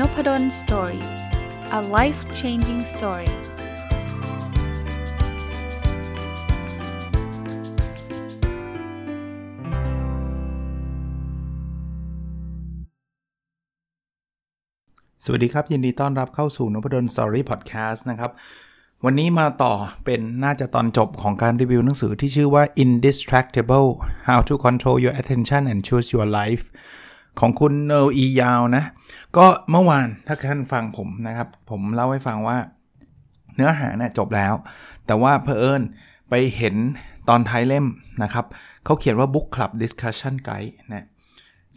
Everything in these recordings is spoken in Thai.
Nopadol Story a life changing story สวัสดีครับ ยินดีต้อนรับเข้าสู่นพดล Story Podcast นะครับ วันนี้มาต่อเป็นน่าจะตอนจบของการรีวิวหนังสือที่ชื่อว่า Indistractable How to Control Your Attention and Choose Your Life ของคุณเนออียาวนะ ก็เมื่อวานถ้าท่านฟังผมนะครับ ผมเล่าให้ฟังว่า เนื้อหาเนี่ยจบแล้ว แต่ว่าเพอเอิญไปเห็นตอนท้ายเล่มนะครับ เขาเขียนว่า Book Club Discussion Guide นะ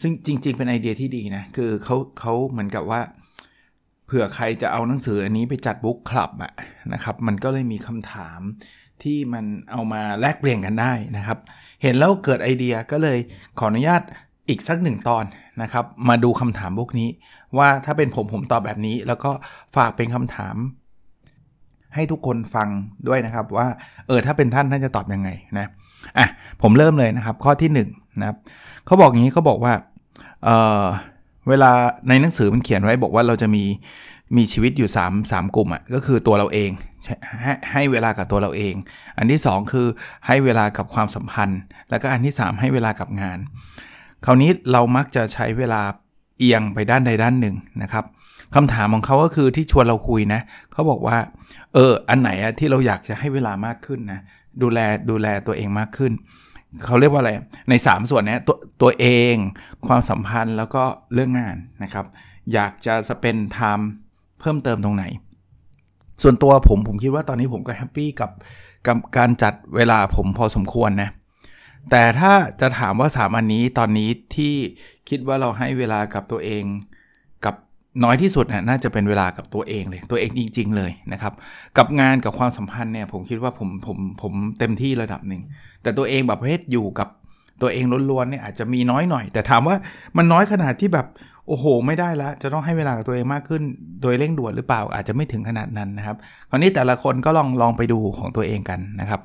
ซึ่งจริง ๆ เป็นไอเดียที่ดีนะ คือเขาเขาเหมือนกับว่าเผื่อใครจะเอาหนังสืออันนี้ไปจัดบุ๊กคลับอะนะครับ มันก็เลยมีคำถามที่มันเอามาแลกเปลี่ยนกันได้นะครับ เห็นแล้วเกิดไอเดียก็เลยขออนุญาตอีกสักหนึ่งตอน นะครับ มาดูคำถามพวกนี้ ว่าถ้าเป็นผมผมตอบแบบนี้ แล้วก็ฝากเป็นคำถาม ให้ทุกคนฟังด้วยนะครับ ว่าเออถ้าเป็นท่านท่านจะตอบยังไงนะอะผมเริ่มเลยนะครับ ข้อที่1นนะครับเขาบอกอย่างนี้เขาบอกว่าเออเวลาในหนังสือมันเขียนไว้บอกว่าเราจะมีมีชีวิตอยู่ 3 3 กลุ่มอะ่ะก็คือตัวเราเองให้ให้เวลากับตัวเราเอง อันที่ 2 คือให้เวลากับความสัมพันธ์ แล้วก็อันที่ 3 ให้เวลากับงาน คราวนี้เรามักจะใช้เวลาเอียงไปด้านใดด้านหนึ่งนะครับคำถามของเขาก็คือที่ชวนเราคุยนะเขาบอกว่า เออ อันไหนอะที่เราอยากจะให้เวลามากขึ้นนะดูแลดูแลตัวเองมากขึ้น เขาเรียกว่าอะไร ใน 3 ส่วนนี้ตัวตัวเอง ความสัมพันธ์แล้วก็เรื่องงานนะครับ อยากจะสเปนไทม์เพิ่มเติมตรงไหน ส่วนตัวผมผมคิดว่าตอนนี้ผมก็แฮปปี้กับกับการจัดเวลาผมพอสมควรนะ แต่ถ้าจะถามว่า 3 อันนี้ตอนนี้ที่คิดว่าเราให้เวลากับตัวเอง กับน้อยที่สุดน่าจะเป็นเวลากับตัวเองเลย ตัวเองจริง ๆ เลยนะครับ กับงานกับความสัมพันธ์เนี่ยผมคิดว่าผมผมผมเต็มที่ระดับหนึ่งแต่ตัวเองแบบประเภทอยู่กับตัวเองล้วนๆเนี่ยอาจจะมีน้อยหน่อย แต่ถามว่ามันน้อยขนาดที่แบบโอ้โห ไม่ได้ละจะต้องให้เวลากับตัวเองมากขึ้น โดยเร่งด่วนหรือเปล่าอาจจะไม่ถึงขนาดนั้นนะครับคราวนี้แต่ละคนก็ลองลองไปดูของตัวเองกันนะครับ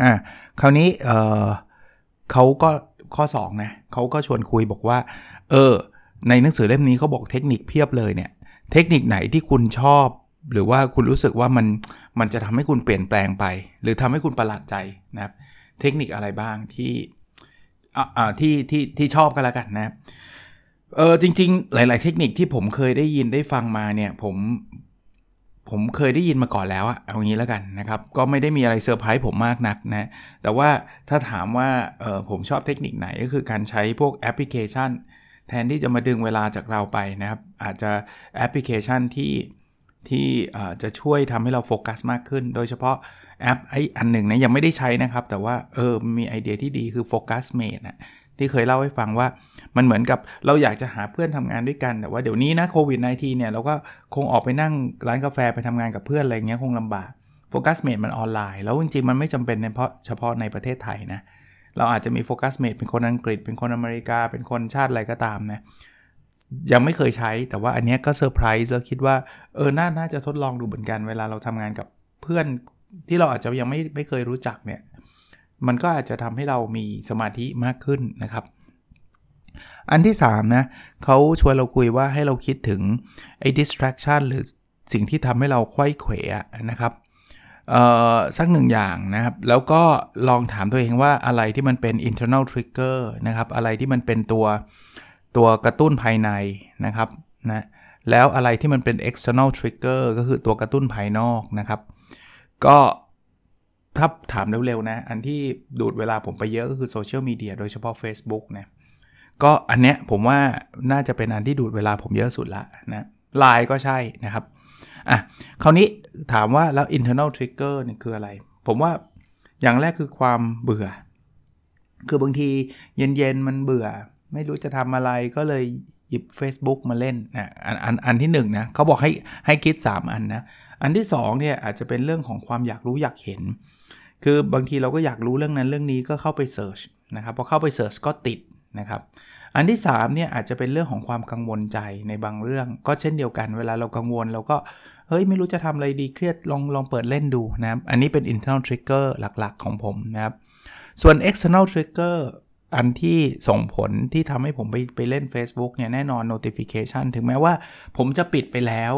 อ่าคราวนี้เออเขาก็ข้อ2นะเขาก็ชวนคุยบอกว่า เออ ในหนังสือเล่มนี้เขาบอกเทคนิคเพียบเลยเนี่ย เทคนิคไหนที่คุณชอบ หรือว่าคุณรู้สึกว่ามันมันจะทำให้คุณเปลี่ยนแปลงไป หรือทำให้คุณประหลาดใจนะครับ เทคนิคอะไรบ้างที่อ่าที่ที่ที่ชอบกันแล้วกันนะเออจริง ๆ หลาย ๆ เทคนิคที่ผมเคยได้ยินได้ฟังมาเนี่ย ผม ผมเคยได้ยินมาก่อนแล้วอะเอางี้แล้วกันนะครับ ก็ไม่ได้มีอะไรเซอร์ไพรส์ผมมากนักนะ แต่ว่าถ้าถามว่าเออผมชอบเทคนิคไหนก็คือการใช้พวกแอปพลิเคชัน แทนที่จะมาดึงเวลาจากเราไปนะครับ อาจจะแอปพลิเคชันที่ที่จะช่วยทำให้เราโฟกัสมากขึ้น โดยเฉพาะแอปไอ้อันหนึ่งนะยังไม่ได้ใช้นะครับ แต่ว่าเออมีไอเดียที่ดีคือ Focusmate นะ ที่เคยเล่าให้ฟังว่า มันเหมือนกับเราอยากจะหาเพื่อนทำงานด้วยกัน แต่ว่าเดี๋ยวนี้นะโควิด -19 เนี่ยเราก็คงออกไปนั่งร้านกาแฟไปทำงานกับเพื่อนอะไรเงี้ยคงลำบาก Focusmate มันออนไลน์ แล้วจริงๆ มันไม่จำเป็นเพราะเฉพาะในประเทศไทยนะ เราอาจจะมี Focusmate เป็นคนอังกฤษ เป็นคนอเมริกา เป็นคนชาติอะไรก็ตามนะ ยังไม่เคยใช้ แต่ว่าอันนี้ก็เซอร์ไพรส์แล้วคิดว่า เออ น่า น่าจะทดลองดูเหมือนกัน เวลาเราทำงานกับเพื่อนที่เราอาจจะยังไม่ไม่เคยรู้จักเนี่ย มันก็อาจจะทำให้เรามีสมาธิมากขึ้นนะครับ อันที่3นะเขาชวนเราคุยว่าให้เราคิดถึงไอ้ distraction หรือสิ่งที่ทำให้เราควยเขวนะครับสักหนึ่งอย่างนะครับ แล้วก็ลองถามตัวเองว่าอะไรที่มันเป็น internal trigger นะครับ อะไรที่มันเป็นตัวตัวกระตุ้นภายในนะครับนะแล้วอะไรที่มันเป็น external trigger ก็คือตัวกระตุ้นภายนอกนะครับ ก็ ถ้าถามเร็วๆนะ อันที่ดูดเวลาผมไปเยอะก็คือโซเชียลมีเดียโดยเฉพาะ Facebook นะก็อันเนี้ยผมว่าน่าจะเป็นอันที่ดูดเวลาผมเยอะสุดละนะไลน์ก็ใช่นะครับอะคราวนี้ถามว่าแล้ว internal trigger เนี่ยคืออะไร ผมว่าอย่างแรกคือความเบื่อ คือบางทีเย็นๆ มันเบื่อ ไม่รู้จะทำอะไรก็เลยหยิบ Facebook มาเล่นนะอันอันอันที่1นนะเขาบอกให้ให้คิด 3 อันนะ อันที่2เนี่ยอาจจะเป็นเรื่องของความอยากรู้อยากเห็น คือบางทีเราก็อยากรู้เรื่องนั้นเรื่องนี้ก็เข้าไปเสิร์ชนะครับพอเข้าไปเสิร์ชก็ติดนะครับ อันที่3เนี่ยอาจจะเป็นเรื่องของความกังวลใจในบางเรื่อง ก็เช่นเดียวกันเวลาเรากังวลเราก็เฮ้ยไม่รู้จะทำอะไรดีเครียดลองลองเปิดเล่นดูนะครับอันนี้เป็น internal trigger หลักๆ ของผมนะครับ ส่วน external trigger อันที่ส่งผลที่ทำให้ผมไปไปเล่น Facebook เนี่ยแน่นอน notification ถึงแม้ว่าผมจะปิดไปแล้ว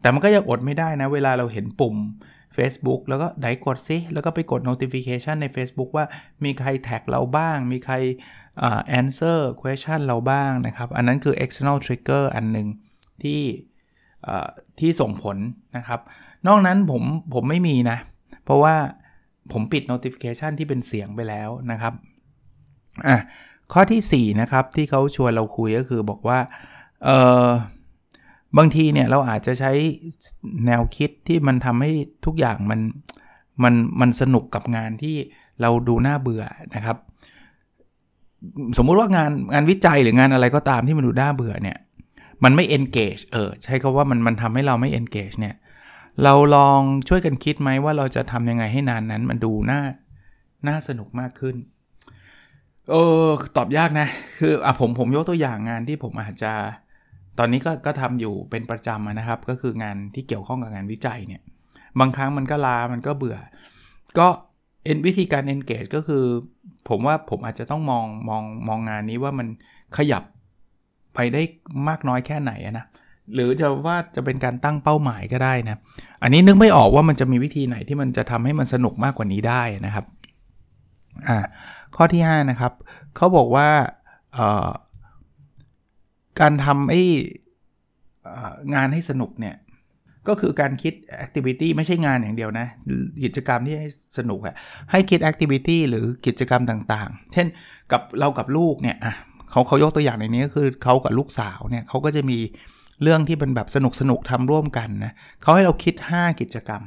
แต่มันก็ยังอดไม่ได้นะ เวลาเราเห็นปุ่ม Facebook แล้วก็ไหนกดซิแล้วก็ไปกด notification ใน Facebook ว่ามีใครแท็กเราบ้าง มีใคร uh, answer question เราบ้างนะครับ อันนั้นคือ external trigger อันหนึ่งที่ที่ส่งผลนะครับ นอกนั้นผมผมไม่มีนะ เพราะว่าผมปิด notification ที่เป็นเสียงไปแล้วนะครับอะข้อที่ 4 นะครับ ที่เขาชวนเราคุยก็คือบอกว่าเออ บางทีเนี่ยเราอาจจะใช้แนวคิดที่มันทำให้ทุกอย่างมันมันมันสนุกกับงานที่เราดูน่าเบื่อนะครับ สมมุติว่างานงานวิจัยหรืองานอะไรก็ตามที่มันดูน่าเบื่อเนี่ยมันไม่ engage เออใช้คาว่ามันมันทำให้เราไม่ engage เนี่ยเราลองช่วยกันคิดไหมว่าเราจะทำยังไงให้นานนั้นมันดูน่าน่าสนุกมากขึ้นเออตอบยากนะ คืออะผมผมยกตัวอย่างงานที่ผมอาจจะ ตอนนี้ก็ก็ทำอยู่เป็นประจำนะครับ ก็คืองานที่เกี่ยวข้องกับงานวิจัยเนี่ย บางครั้งมันก็ลา มันก็เบื่อ ก็เอ็นวิธีการ engage ก็คือ ผมว่าผมอาจจะต้องมองมองมองงานนี้ว่ามันขยับไปได้มากน้อยแค่ไหนนะ หรือจะว่าจะเป็นการตั้งเป้าหมายก็ได้นะ อันนี้นึกไม่ออกว่ามันจะมีวิธีไหนที่มันจะทำให้มันสนุกมากกว่านี้ได้นะครับ อ่า ข้อที่ 5 นะครับ เขาบอกว่า การทำไอ้งานให้สนุกเนี่ย ก็คือการคิด activity ไม่ใช่งานอย่างเดียวนะ กิจกรรมที่ให้สนุกอะให้คิด activity หรือกิจกรรมต่างๆ เช่นกับเรากับลูกเนี่ยอะเขาเขายกตัวอย่างในนี้ก็คือเขากับลูกสาวเนี่ยเขาก็จะมีเรื่องที่เป็นแบบสนุกสนุกทำร่วมกันนะเขาให้เราคิด 5 กิจกรรม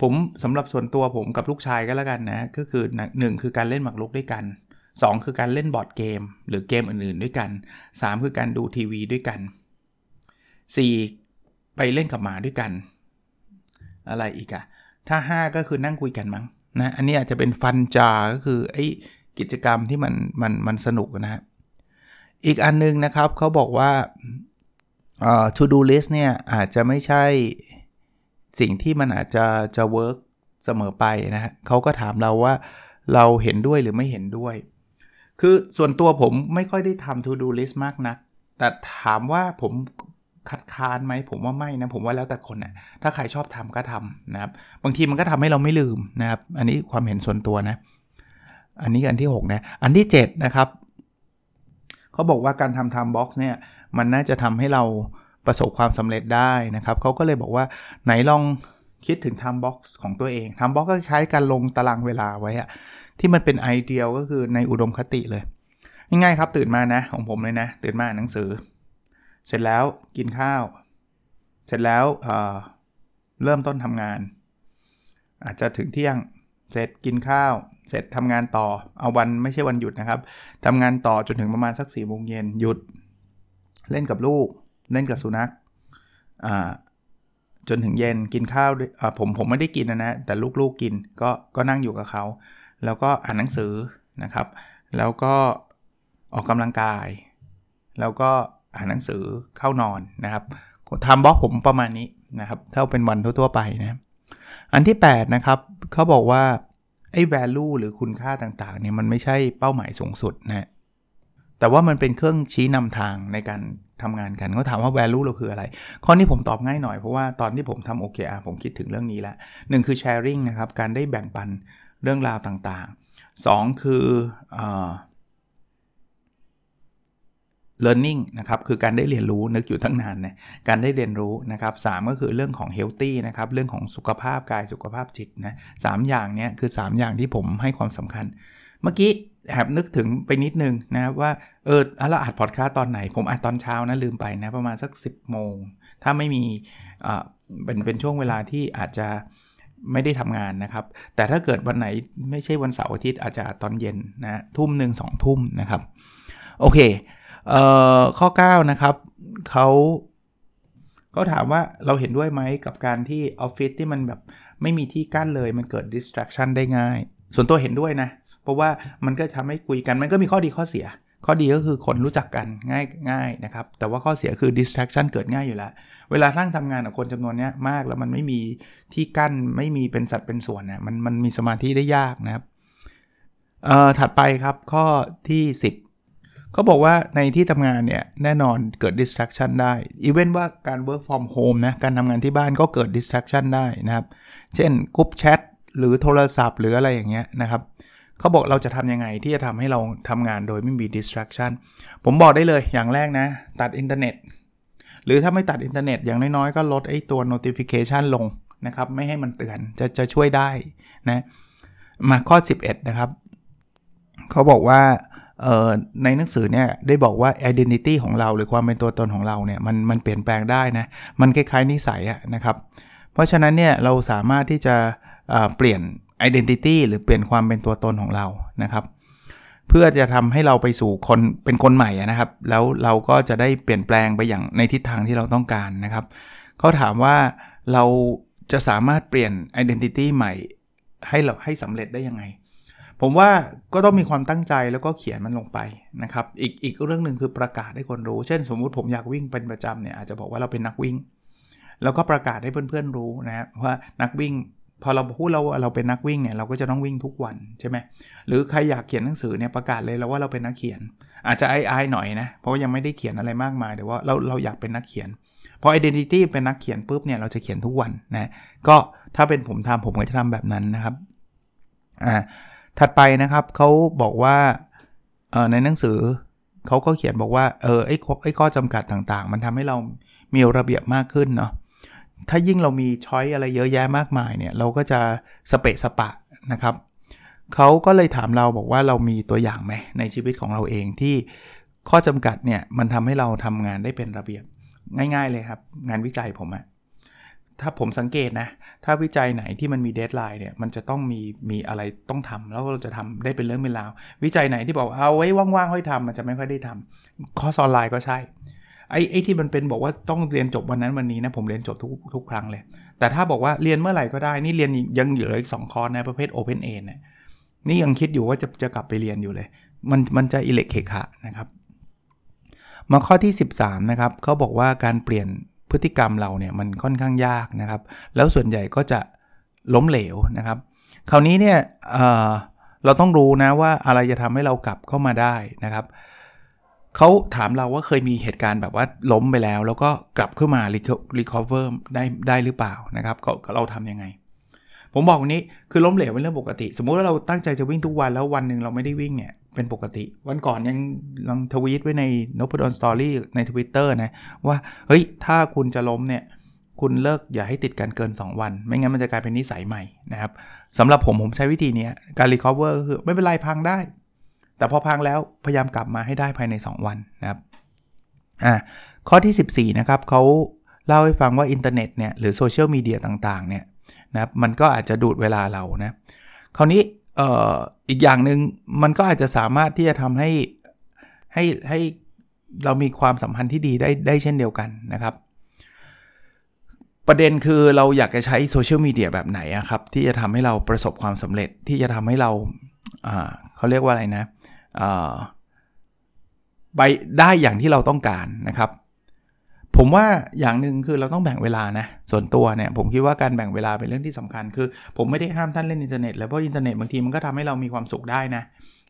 ผมสำหรับส่วนตัวผมกับลูกชายก็แล้วกันนะก็คือหนึ่งคือการเล่นหมากรุกด้วยกัน 2 คือการเล่นบอร์ดเกม หรือเกมอื่นๆด้วยกัน 3 คือการดูทีวีด้วยกัน 4 ไปเล่นกับหมาด้วยกัน อะไรอีกอะถ้า 5 ก็คือนั่งคุยกันมั้งนะอันนี้อาจจะเป็นฟันจาก็คือไอ้กิจกรรมที่มันมันมันสนุกนะฮะอีกอันนึงนะครับเขาบอกว่า to do list เนี่ยอาจจะไม่ใช่สิ่งที่มันอาจจะจะ work เสมอไปนะฮะเขาก็ถามเราว่าเราเห็นด้วยหรือไม่เห็นด้วย คือส่วนตัวผมไม่ค่อยได้ทำ to do list มากนัก แต่ถามว่าผมคัดค้านไหมผมว่าไม่นะ ผมว่าแล้วแต่คนนะถ้าใครชอบทำก็ทำนะครับ บางทีมันก็ทำให้เราไม่ลืมนะครับ อันนี้ความเห็นส่วนตัวนะ อันนี้อันที่ 6 นะ อันที่ 7 นะครับ เขาบอกว่าการทำ time box เนี่ย มันน่าจะทำให้เราประสบความสำเร็จได้นะครับ เขาก็เลยบอกว่าไหนลองคิดถึง time box ของตัวเอง time box ก็คล้ายการลงตารางเวลาไว้อะ ที่มันเป็นไอเดียก็คือในอุดมคติเลย ง่ายๆครับตื่นมานะของผมเลยนะ ตื่นมาอ่านหนังสือ เสร็จแล้วกินข้าว เสร็จแล้วเเริ่มต้นทำงาน อาจจะถึงเที่ยงเสร็จกินข้าว เสร็จทำงานต่อเอาวันไม่ใช่วันหยุดนะครับทำงานต่อจนถึงประมาณสัก4ี่โมงเย็นหยุด เล่นกับลูก เล่นกับสุนัขจนถึงเย็นกินข้าวผมผมไม่ได้กินนะนะแต่ลูกๆกกินก็ก็นั่งอยู่กับเขา แล้วก็อ่านหนังสือนะครับ แล้วก็ออกกำลังกาย แล้วก็อ่านหนังสือเข้านอนนะครับทำบล็อกผมประมาณนี้นะครับถ้าเป็นวันทั่วๆไปนะอันที่ 8 นะครับเขาบอกว่าไอ้ value หรือคุณค่าต่างๆเนี่ยมันไม่ใช่เป้าหมายสูงสุดนะแต่ว่ามันเป็นเครื่องชี้นำทางในการทำงานกันเขาถามว่า value เราคืออะไร ข้อนี้ผมตอบง่ายหน่อยเพราะว่าตอนที่ผมทำ OKR ผมคิดถึงเรื่องนี้แหละหนึ่งคือ sharing นะครับ การได้แบ่งปัน เรื่องราวต่างๆ 2 คืออ learning นะครับคือการได้เรียนรู้นึกอยู่ตั้งนานนะการได้เรียนรู้นะครับสก็คือเรื่องของ healthy นะครับเรื่องของสุขภาพกายสุขภาพจิตนะสอย่างนี้คือ 3 อย่างที่ผมให้ความสำคัญ เมื่อกี้แอบนึกถึงไปนิดนึงนะว่าเออเราอัดพอดคาส์ตอนไหน ผมอัดตอนเช้านะลืมไปนะประมาณสัก 10โมง ถ้าไม่มีอ่าเป็นเป็นช่วงเวลาที่อาจจะ ไม่ได้ทำงานนะครับ แต่ถ้าเกิดวันไหนไม่ใช่วันเสาร์อาทิตย์อาจจะตอนเย็นนะทุ่มหนึ่งสองทุ่มนะครับ โอเคข้อ 9 นะครับเขาเขาถามว่าเราเห็นด้วยไหมกับการที่ออฟฟิศที่มันแบบไม่มีที่กั้นเลยมันเกิด distraction ได้ง่าย ส่วนตัวเห็นด้วยนะ เพราะว่ามันก็ทำให้คุยกันมันก็มีข้อดีข้อเสีย ข้อดีก็คือคนรู้จักกันง่ายง่ายนะครับ แต่ว่าข้อเสียคือ distraction เกิดง่ายอยู่แล้ว เวลาทั้งทำงานกับคนจำนวนนี้มากแล้วมันไม่มีที่กั้นไม่มีเป็นสัดเป็นส่วนนะมันมันมีสมาธิได้ยากนะครับเอ่อถัดไปครับข้อที่ 10เขาบอกว่าในที่ทำงานเนี่ยแน่นอนเกิด distraction ได้even ว่าการ work from home นะการทำงานที่บ้านก็เกิด distraction ได้นะครับ เช่น group chat หรือโทรศัพท์หรืออะไรอย่างเงี้ยนะครับเขาบอกเราจะทำยังไงที่จะทำให้เราทำงานโดยไม่มี distraction ผมบอกได้เลยอย่างแรกนะ ตัดอินเทอร์เน็ต หรือถ้าไม่ตัดอินเทอร์เน็ตอย่างน้อยๆ ก็ลดไอ้ตัว notification ลงนะครับ ไม่ให้มันเตือนจะจะช่วยได้นะ มาข้อ 11 นะครับ เขาบอกว่าในหนังสือเนี่ยได้บอกว่า identity ของเราหรือความเป็นตัวตนของเราเนี่ยมันมันเปลี่ยนแปลงได้นะ มันคล้ายๆนิสัยอะนะครับ เพราะฉะนั้นเนี่ยเราสามารถที่จะเปลี่ยน identity หรือเปลี่ยนความเป็นตัวตนของเรานะครับเพื่อจะทำให้เราไปสู่คนเป็นคนใหม่นะครับ แล้วเราก็จะได้เปลี่ยนแปลงไปอย่างในทิศทางที่เราต้องการนะครับเขาถามว่าเราจะสามารถเปลี่ยน identity ใหม่ให้เราให้สำเร็จได้ยังไง ผมว่าก็ต้องมีความตั้งใจแล้วก็เขียนมันลงไปนะครับ อีกอีกเรื่องหนึ่งคือประกาศให้คนรู้ เช่น สมมุติผมอยากวิ่งเป็นประจำเนี่ยอาจจะบอกว่าเราเป็นนักวิ่ง แล้วก็ประกาศให้เพื่อนๆรู้นะว่านักวิ่ง พอเราพูดเราเราเป็นนักวิ่งเนี่ยเราก็จะต้องวิ่งทุกวันใช่ไหมหรือใครอยากเขียนหนังสือเนี่ยประกาศเลยแล้วว่าเราเป็นนักเขียน อาจจะไอ้หน่อยนะเพราะว่ายังไม่ได้เขียนอะไรมากมายแต่ว่าเราเราอยากเป็นนักเขียนพอ identity เป็นนักเขียนปุ๊บเนี่ยเราจะเขียนทุกวันนะก็ถ้าเป็นผมทำผมก็จะทำแบบนั้นนะครับอ่าถัดไปนะครับเขาบอกว่าเออในหนังสือเขาก็เขียนบอกว่าเออไอ้ไอ้ข้อจำกัดต่างๆ มันทำให้เรามีระเบียบมากขึ้นเนาะ ถ้ายิ่งเรามีช้อยอะไรเยอะแยะมากมายเนี่ยเราก็จะสเปะสปะนะครับเขาก็เลยถามเราบอกว่าเรามีตัวอย่างไหมในชีวิตของเราเองที่ข้อจำกัดเนี่ยมันทำให้เราทำงานได้เป็นระเบียบง่าย ๆ เลยครับ งานวิจัยผมอะถ้าผมสังเกตนะ ถ้าวิจัยไหนที่มันมี deadline เนี่ยมันจะต้องมีมีอะไรต้องทำแล้วเราจะทำได้เป็นเรื่องเป็นราว วิจัยไหนที่บอกเอาไว้ว่างๆค่อยทำมันจะไม่ค่อยได้ทำคอร์สออนไลน์ก็ใช่ ไอ้ไอ้ที่มันเป็นบอกว่าต้องเรียนจบวันนั้นวันนี้นะผมเรียนจบทุกทุกครั้งเลย แต่ถ้าบอกว่าเรียนเมื่อไหร่ก็ได้นี่เรียนยังเหลืออีกสองคอร์สนะประเภท open end เนี่ยนี่ยังคิดอยู่ว่าจะจะกลับไปเรียนอยู่เลย มันมันจะอีเหละเขะขะนะครับ มาข้อที่ 13นะครับเขาบอกว่าการเปลี่ยนพฤติกรรมเราเนี่ยมันค่อนข้างยากนะครับ แล้วส่วนใหญ่ก็จะล้มเหลวนะครับ คราวนี้เนี่ยเเราต้องรู้นะว่าอะไรจะทำให้เรากลับเข้ามาได้นะครับ เขาถามเราว่าเคยมีเหตุการณ์แบบว่าล้มไปแล้ว แล้วก็กลับขึ้นมา recover ได้ได้หรือเปล่านะครับก็เราทำยังไง ผมบอกวันนี้คือล้มเหลวเป็นเรื่องปกติ สมมุติว่าเราตั้งใจจะวิ่งทุกวันแล้ววันหนึ่งเราไม่ได้วิ่งเนี่ยเป็นปกติ วันก่อนยังลองทวีตไว้ใน n o p ด d o n Story ใน Twitter นะว่าเฮ้ยถ้าคุณจะล้มเนี่ยคุณเลิกอย่าให้ติดกันเกิน 2 วัน ไม่งั้นมันจะกลายเป็นนิสัยใหม่นะครับสำหรับผมผมใช้วิธีนี้การ recover ก็คือไม่เป็นไรพังได้ แต่พอพังแล้วพยายามกลับมาให้ได้ภายใน 2 วันนะครับอ่าข้อที่ 14 นะครับเขาเล่าให้ฟังว่าอินเทอร์เน็ตเนี่ยหรือโซเชียลมีเดียต่างๆเนี่ยนะครับมันก็อาจจะดูดเวลาเรานะคราวนี้เอ่ออีกอย่างหนึ่งมันก็อาจจะสามารถที่จะทำให้ให้ให้เรามีความสัมพันธ์ที่ดีได้ได้เช่นเดียวกันนะครับ ประเด็นคือเราอยากจะใช้โซเชียลมีเดียแบบไหนครับ ที่จะทำให้เราประสบความสำเร็จที่จะทำให้เราเขาเรียกว่าอะไรนะ ไปได้อย่างที่เราต้องการนะครับ ผมว่าอย่างหนึ่งคือเราต้องแบ่งเวลานะส่วนตัวเนี่ยผมคิดว่าการแบ่งเวลาเป็นเรื่องที่สำคัญ คือ ผมไม่ได้ห้ามท่านเล่นอินเทอร์เน็ตแล้วเพราะอินเทอร์เน็ตบางทีมันก็ทำให้เรามีความสุขได้นะ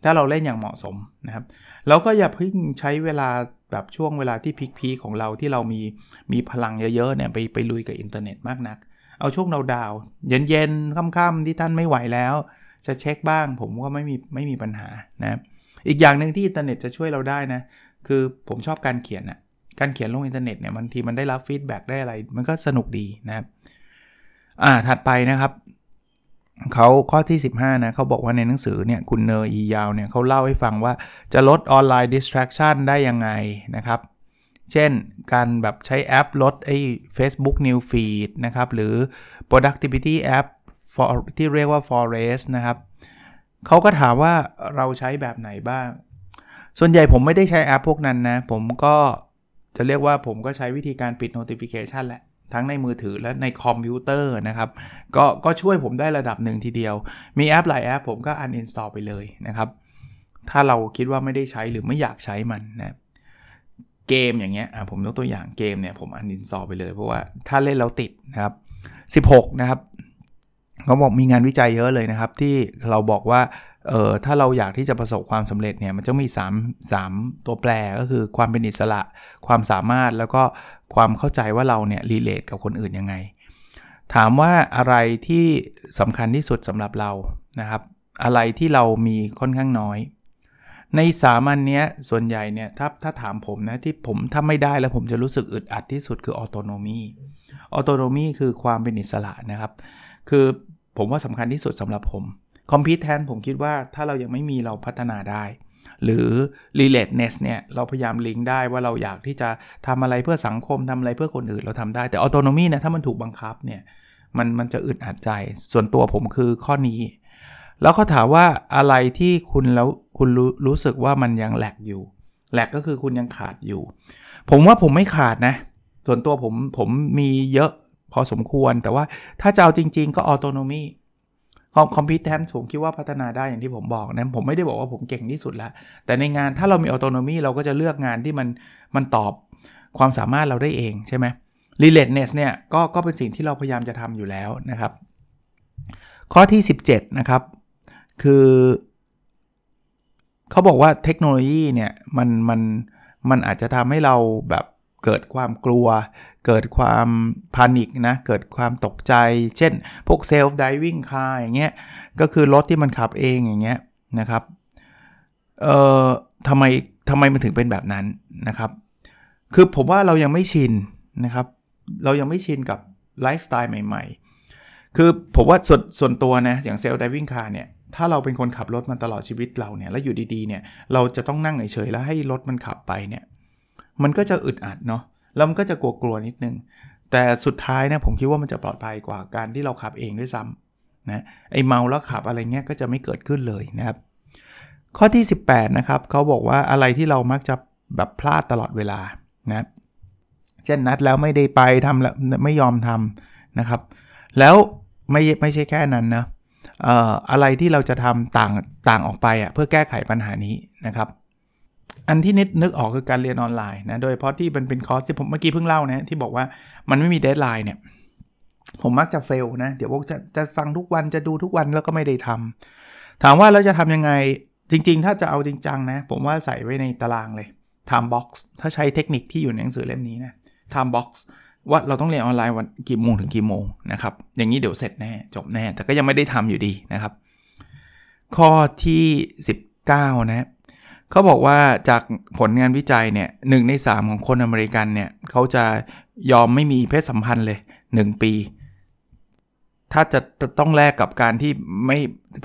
ถ้าเราเล่นอย่างเหมาะสมนะครับเราก็อย่าเพิ่งใช้เวลาแบบช่วงเวลาที่ peak ๆของเราที่เรามีมีพลังเยอะๆเนี่ยไปไปลุยกับอินเทอร์เน็ตมากนัก เอาช่วงเรา down เย็นๆค่ำๆที่ท่านไม่ไหวแล้ว จะเช็คบ้างผมก็ไม่มีไม่มีปัญหานะ อีกอย่างหนึ่งที่อินเทอร์เน็ตจะช่วยเราได้นะ คือผมชอบการเขียนอะการเขียนลงอินเทอร์เน็ตเนี่ยบางทีมันได้รับ feedback ได้อะไร มันก็สนุกดีนะครับ อ่า ถัดไปนะครับเขาข้อที่ 15 นะเขาบอกว่าในหนังสือเนี่ยคุณเนอร์อียาวเนี่ยเขาเล่าให้ฟังว่าจะลดออนไลน์ distraction ได้ยังไงนะครับ เช่นการแบบใช้แอปลดไอ้ Facebook New Feed นะครับ หรือ productivity app for ที่เรียกว่า Forest นะครับ เขาก็ถามว่าเราใช้แบบไหนบ้าง ส่วนใหญ่ผมไม่ได้ใช้แอปพวกนั้นนะ ผมก็จะเรียกว่าผมก็ใช้วิธีการปิด notification แหละ ทั้งในมือถือและในคอมพิวเตอร์นะครับ ก็ก็ช่วยผมได้ระดับหนึ่งทีเดียว มีแอปหลายแอปผมก็ uninstall ไปเลยนะครับ ถ้าเราคิดว่าไม่ได้ใช้หรือไม่อยากใช้มันนะเกมอย่างเงี้ยผมยกตัวอย่างเกมเนี่ยผม uninstall ไปเลยเพราะว่าถ้าเล่นแล้วติดนะครับ 16 นะครับ เขาบอกมีงานวิจัยเยอะเลยนะครับ ที่เราบอกว่าเออถ้าเราอยากที่จะประสบความสำเร็จเนี่ยมันจะมี 3 3 ตัวแปรก็คือความเป็นอิสระ ความสามารถแล้วก็ความเข้าใจว่าเราเนี่ย relate กับคนอื่นยังไง ถามว่าอะไรที่สำคัญที่สุดสำหรับเรานะครับ อะไรที่เรามีค่อนข้างน้อย ในสามอันเนี้ยส่วนใหญ่เนี่ยถ้าถ้าถามผมนะที่ผมถ้าไม่ได้แล้วผมจะรู้สึกอึดอัดที่สุดคือ autonomy autonomy คือความเป็นอิสระนะครับ คือผมว่าสำคัญที่สุดสำหรับผมคอมพิวแทนผมคิดว่าถ้าเรายังไม่มีเราพัฒนาได้ หรือ relatedness เนี่ย เราพยายามลิงก์ได้ว่าเราอยากที่จะทำอะไรเพื่อสังคมทำอะไรเพื่อคนอื่นเราทำได้ แต่ออโตโนมีเนี่ยถ้ามันถูกบังคับเนี่ยมันมันจะอึดอัดใจ ส่วนตัวผมคือข้อนี้ แล้วเขาถามว่าอะไรที่คุณแล้วคุณรู้รู้สึกว่ามันยังแหลกอยู่แหลกก็คือคุณยังขาดอยู่ ผมว่าผมไม่ขาดนะ ส่วนตัวผมผมมีเยอะ พอสมควร แต่ว่าถ้าจะเอาจริง ๆ ก็ autonomy competence ผมคิดว่าพัฒนาได้อย่างที่ผมบอกนะผมไม่ได้บอกว่าผมเก่งที่สุดแล้วแต่ในงานถ้าเรามี autonomy เราก็จะเลือกงานที่มันมันตอบความสามารถเราได้เองใช่ไหม relatedness เนี่ยก็ก็เป็นสิ่งที่เราพยายามจะทำอยู่แล้วนะครับ ข้อที่ 17 นะครับ คือเขาบอกว่าเทคโนโลยีเนี่ยมันมันมันอาจจะทำให้เราแบบ เกิดความกลัว เกิดความ panic นะ เกิดความตกใจ เช่น พวก self-driving car อย่างเงี้ย ก็คือรถที่มันขับเองอย่างเงี้ยนะครับ เอ่อทำไมทำไมมันถึงเป็นแบบนั้นนะครับ คือผมว่าเรายังไม่ชินนะครับ เรายังไม่ชินกับไลฟ์สไตล์ใหม่ ๆ คือผมว่าส่วนส่วนตัวนะ อย่าง self-driving car เนี่ย ถ้าเราเป็นคนขับรถมาตลอดชีวิตเราเนี่ย แล้วอยู่ดีๆ เนี่ย เราจะต้องนั่งเฉยๆ แล้วให้รถมันขับไปเนี่ย มันก็จะอึดอัดเนาะแล้วมันก็จะกลัวๆนิดนึง แต่สุดท้ายนะผมคิดว่ามันจะปลอดภัยกว่าการที่เราขับเองด้วยซ้ำนะไอเมาแล้วขับอะไรเงี้ยก็จะไม่เกิดขึ้นเลยนะครับ ข้อที่ 18 นะครับเขาบอกว่าอะไรที่เรามักจะแบบพลาดตลอดเวลานะเช่นนัดแล้วไม่ได้ไปทำแล้วไม่ยอมทำนะครับ แล้วไม่ไม่ใช่แค่นั้นนะอออะไรที่เราจะทำต่างต่างออกไปอะเพื่อแก้ไขปัญหานี้นะครับ อันที่นิดนึกออกคือการเรียนออนไลน์นะ โดยเฉพาะที่มันเป็นคอร์สที่ผมเมื่อกี้เพิ่งเล่านะที่บอกว่ามันไม่มี deadline เนี่ย ผมมักจะ fail นะ เดี๋ยวพวกจะจะฟังทุกวันจะดูทุกวันแล้วก็ไม่ได้ทำถามว่าเราจะทำยังไงจริง ๆ ถ้าจะเอาจริงจังนะ ผมว่าใส่ไว้ในตารางเลย time box ถ้าใช้เทคนิคที่อยู่ในหนังสือเล่มนี้นะ time box ว่าเราต้องเรียนออนไลน์วันกี่โมงถึงกี่โมงนะครับอย่างนี้เดี๋ยวเสร็จแน่จบแน่ แต่ก็ยังไม่ได้ทำอยู่ดีนะครับ ข้อที่ 19 นะ เขาบอกว่าจากผลงานวิจัยเนี่ยหใน 3 ของคนอเมริกันเนี่ยเขาจะยอมไม่มีเพศสัมพันธ์เลย 1 ปี ถ้าจะจะต้องแลกกับการที่ไม่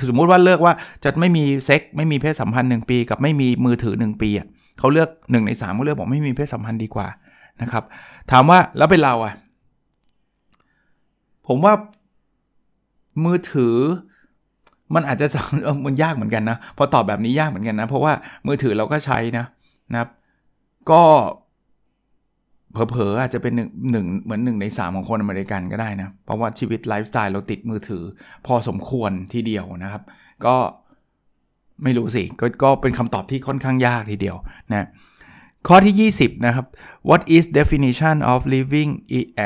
สมมุติว่าเลือกว่าจะไม่มีเซ็กไม่มีเพศสัมพันธ์ 1 ปี กับไม่มีมือถือ 1 ปีอะเขาเลือก 1 ใน3เขาเลือกบอกไม่มีเพศสัมพันธ์ดีกว่านะครับ ถามว่าแล้วเป็นเราอะผมว่ามือถือ มันอาจจะมันยากเหมือนกันนะพอตอบแบบนี้ยากเหมือนกันนะ เพราะว่ามือถือเราก็ใช้นะนะครับ ก็เผลอๆอาจจะเป็นหนึ่งหนึ่งเหมือนหนึ่งในสามของคนอเมริกันก็ได้นะ เพราะว่าชีวิตไลฟ์สไตล์เราติดมือถือ พอสมควรทีเดียวนะครับ ก็ไม่รู้สิกก็เป็นคำตอบที่ค่อนข้างยากทีเดียวนะ ข้อที่ 20 นะครับ What is definition of living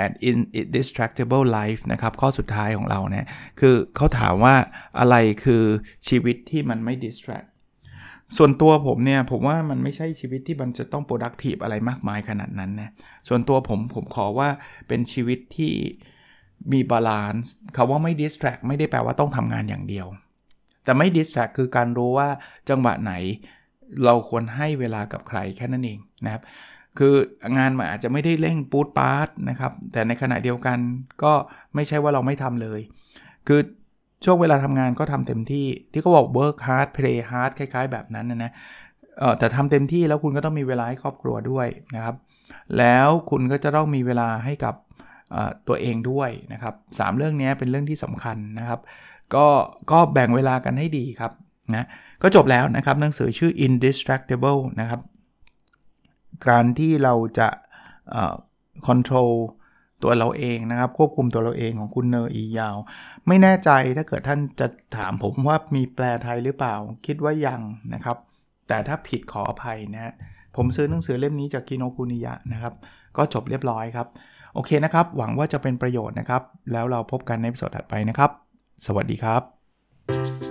an indistractable life นะครับ ข้อสุดท้ายของเราเนี่ยคือเขาถามว่าอะไรคือชีวิตที่มันไม่ distract ส่วนตัวผมเนี่ย ผมว่ามันไม่ใช่ชีวิตที่มันจะต้อง productive อะไรมากมายขนาดนั้นนะ ส่วนตัวผมผมขอว่าเป็นชีวิตที่มี balance คำว่าไม่ distract ไม่ได้แปลว่าต้องทำงานอย่างเดียว แต่ไม่ distract คือการรู้ว่าจังหวะไหน เราควรให้เวลากับใครแค่นั้นเองนะครับคืองานมันอาจจะไม่ได้เร่งปูดปาร์ตนะครับแต่ในขณะเดียวกันก็ไม่ใช่ว่าเราไม่ทำเลย คือช่วงเวลาทำงานก็ทำเต็มที่ที่เขาบอก work hard play hard คล้าย ๆ แบบนั้นนะนะแต่ทำเต็มที่แล้วคุณก็ต้องมีเวลาให้ครอบครัวด้วยนะครับ แล้วคุณก็จะต้องมีเวลาให้กับตัวเองด้วยนะครับสเรื่องนี้เป็นเรื่องที่สำคัญนะครับ ก็ก็แบ่งเวลากันให้ดีครับ นะก็จบแล้วนะครับหนังสือชื่อ Indistractable นะครับ การที่เราจะ control ตัวเราเองนะครับ ควบคุมตัวเราเองของคุณเนอร์อียาว ไม่แน่ใจถ้าเกิดท่านจะถามผมว่ามีแปลไทยหรือเปล่า คิดว่ายังนะครับ แต่ถ้าผิดขออภัยนะฮะผมซื้อหนังสือเล่มนี้จากกิโนคุนิยะนะครับ ก็จบเรียบร้อยครับ โอเคนะครับ หวังว่าจะเป็นประโยชน์นะครับ แล้วเราพบกันในสดถัดไปนะครับ สวัสดีครับ